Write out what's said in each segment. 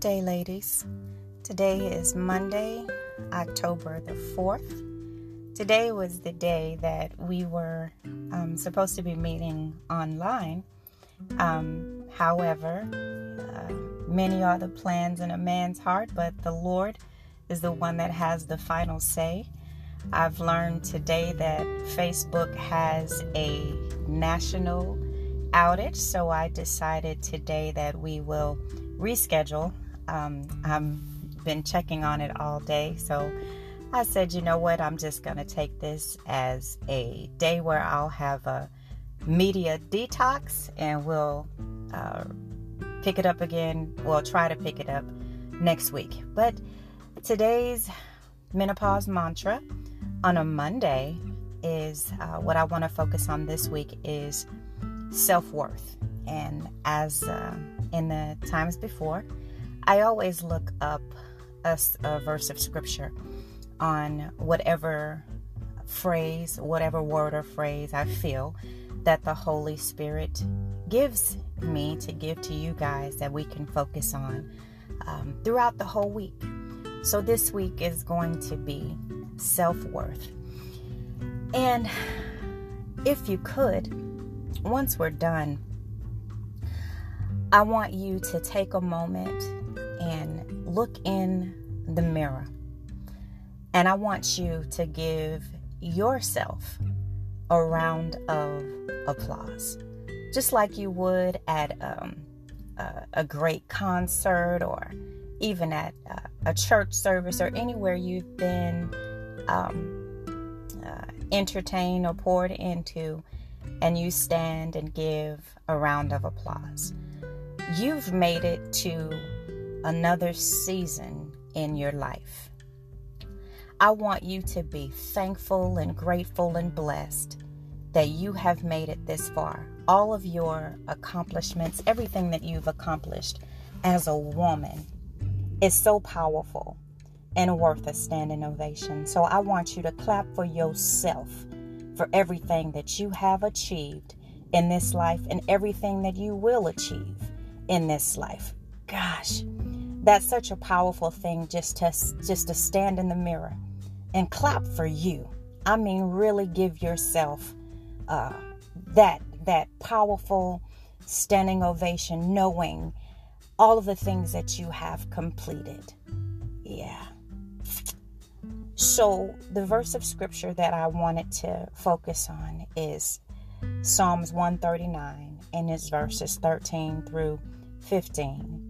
Good day, ladies. Today is Monday, October the 4th. Today was the day that we were um, supposed to be meeting online. Um, however, uh, many are the plans in a man's heart, but the Lord is the one that has the final say. I've learned today that Facebook has a national outage, so I decided today that we will reschedule. Um, I've been checking on it all day, so I said, you know what, I'm just going to take this as a day where I'll have a media detox and we'll uh, pick it up again. We'll try to pick it up next week. But today's menopause mantra on a Monday is uh, what I want to focus on this week is self worth. And as uh, in the times before, I always look up a, a verse of scripture on whatever phrase, whatever word or phrase I feel that the Holy Spirit gives me to give to you guys that we can focus on um, throughout the whole week. So this week is going to be self worth. And if you could, once we're done, I want you to take a moment and look in the mirror. And I want you to give yourself a round of applause, just like you would at um, a, a, great concert or even at uh, a church service or anywhere you've been um, uh, entertained or poured into, and you stand and give a round of applause. You've made it to another season in your life. I want you to be thankful and grateful and blessed that you have made it this far. All of your accomplishments, everything that you've accomplished as a woman is so powerful and worth a standing ovation. So I want you to clap for yourself for everything that you have achieved in this life and everything that you will achieve in this life. Gosh, that's such a powerful thing just to just to stand in the mirror and clap for you. I mean, really give yourself uh, that that powerful standing ovation, knowing all of the things that you have completed. Yeah. So, the verse of scripture that I wanted to focus on is Psalms 139, and it's verses 13 through 15.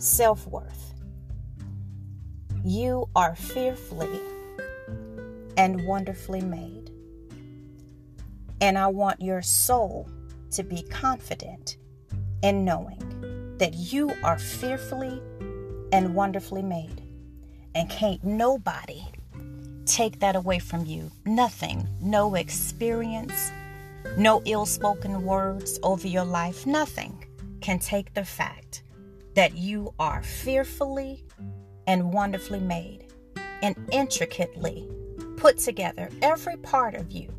Self worth. You are fearfully and wonderfully made. And I want your soul to be confident in knowing that you are fearfully and wonderfully made. And can't nobody take that away from you. Nothing, no experience, no ill spoken words over your life, nothing can take the fact that you are fearfully and wonderfully made and intricately put together, every part of you,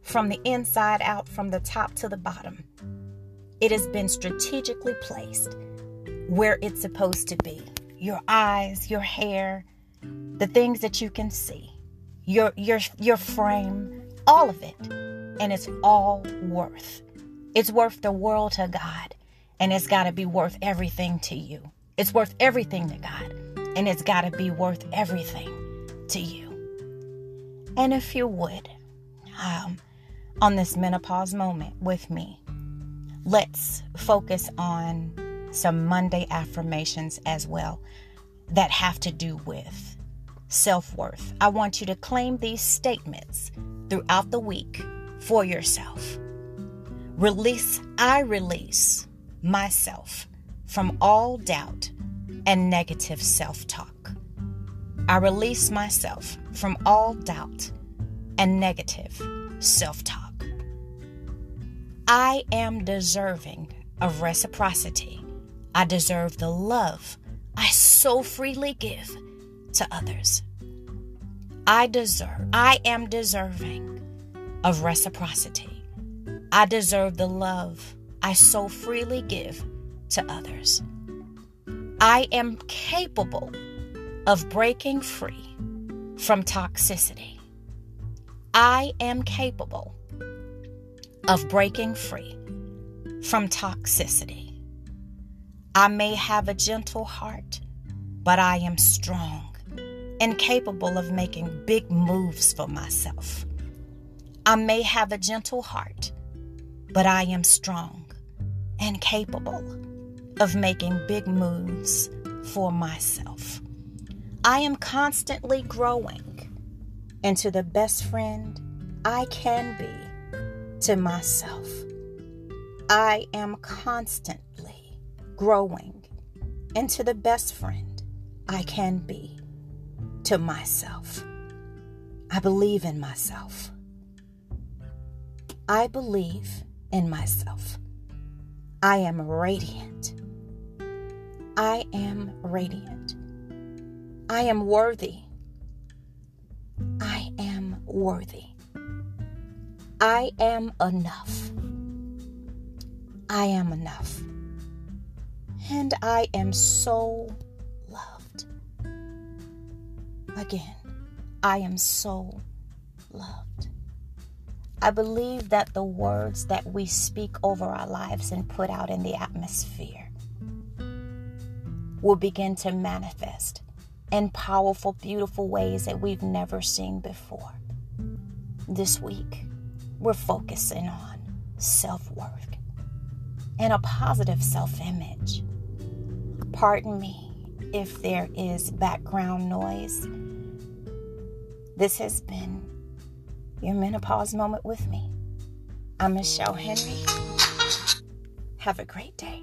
from the inside out, from the top to the bottom. It has been strategically placed where it's supposed to be your eyes, your hair, the things that you can see, your your your frame, all of it. And it's all worth. It's worth the world to God, and it's got to be worth everything to you. It's worth everything to God, and it's got to be worth everything to you. And if you would, um, on this menopause moment with me, let's focus on some Monday affirmations as well that have to do with self worth. I want you to claim these statements throughout the week for yourself. Release, I release myself from all doubt and negative self talk. I release myself from all doubt and negative self talk. I am deserving of reciprocity. I deserve the love I so freely give to others. I deserve, I am deserving of reciprocity. I deserve the love I so freely give to others. I am capable of breaking free from toxicity. I am capable of breaking free from toxicity. I may have a gentle heart, but I am strong and capable of making big moves for myself. I may have a gentle heart, but I am strong and capable of making big moves for myself. I am constantly growing into the best friend I can be to myself. I am constantly growing into the best friend I can be to myself. I believe in myself. I believe in myself. I am radiant. I am radiant. I am worthy. I am worthy. I am enough. I am enough. And I am so loved. Again, I am so loved. I believe that the words that we speak over our lives and put out in the atmosphere will begin to manifest in powerful, beautiful ways that we've never seen before. This week, we're focusing on self worth and a positive self image. Pardon me if there is background noise. This has been your menopause moment with me. I'm Michelle Henry. Have a great day.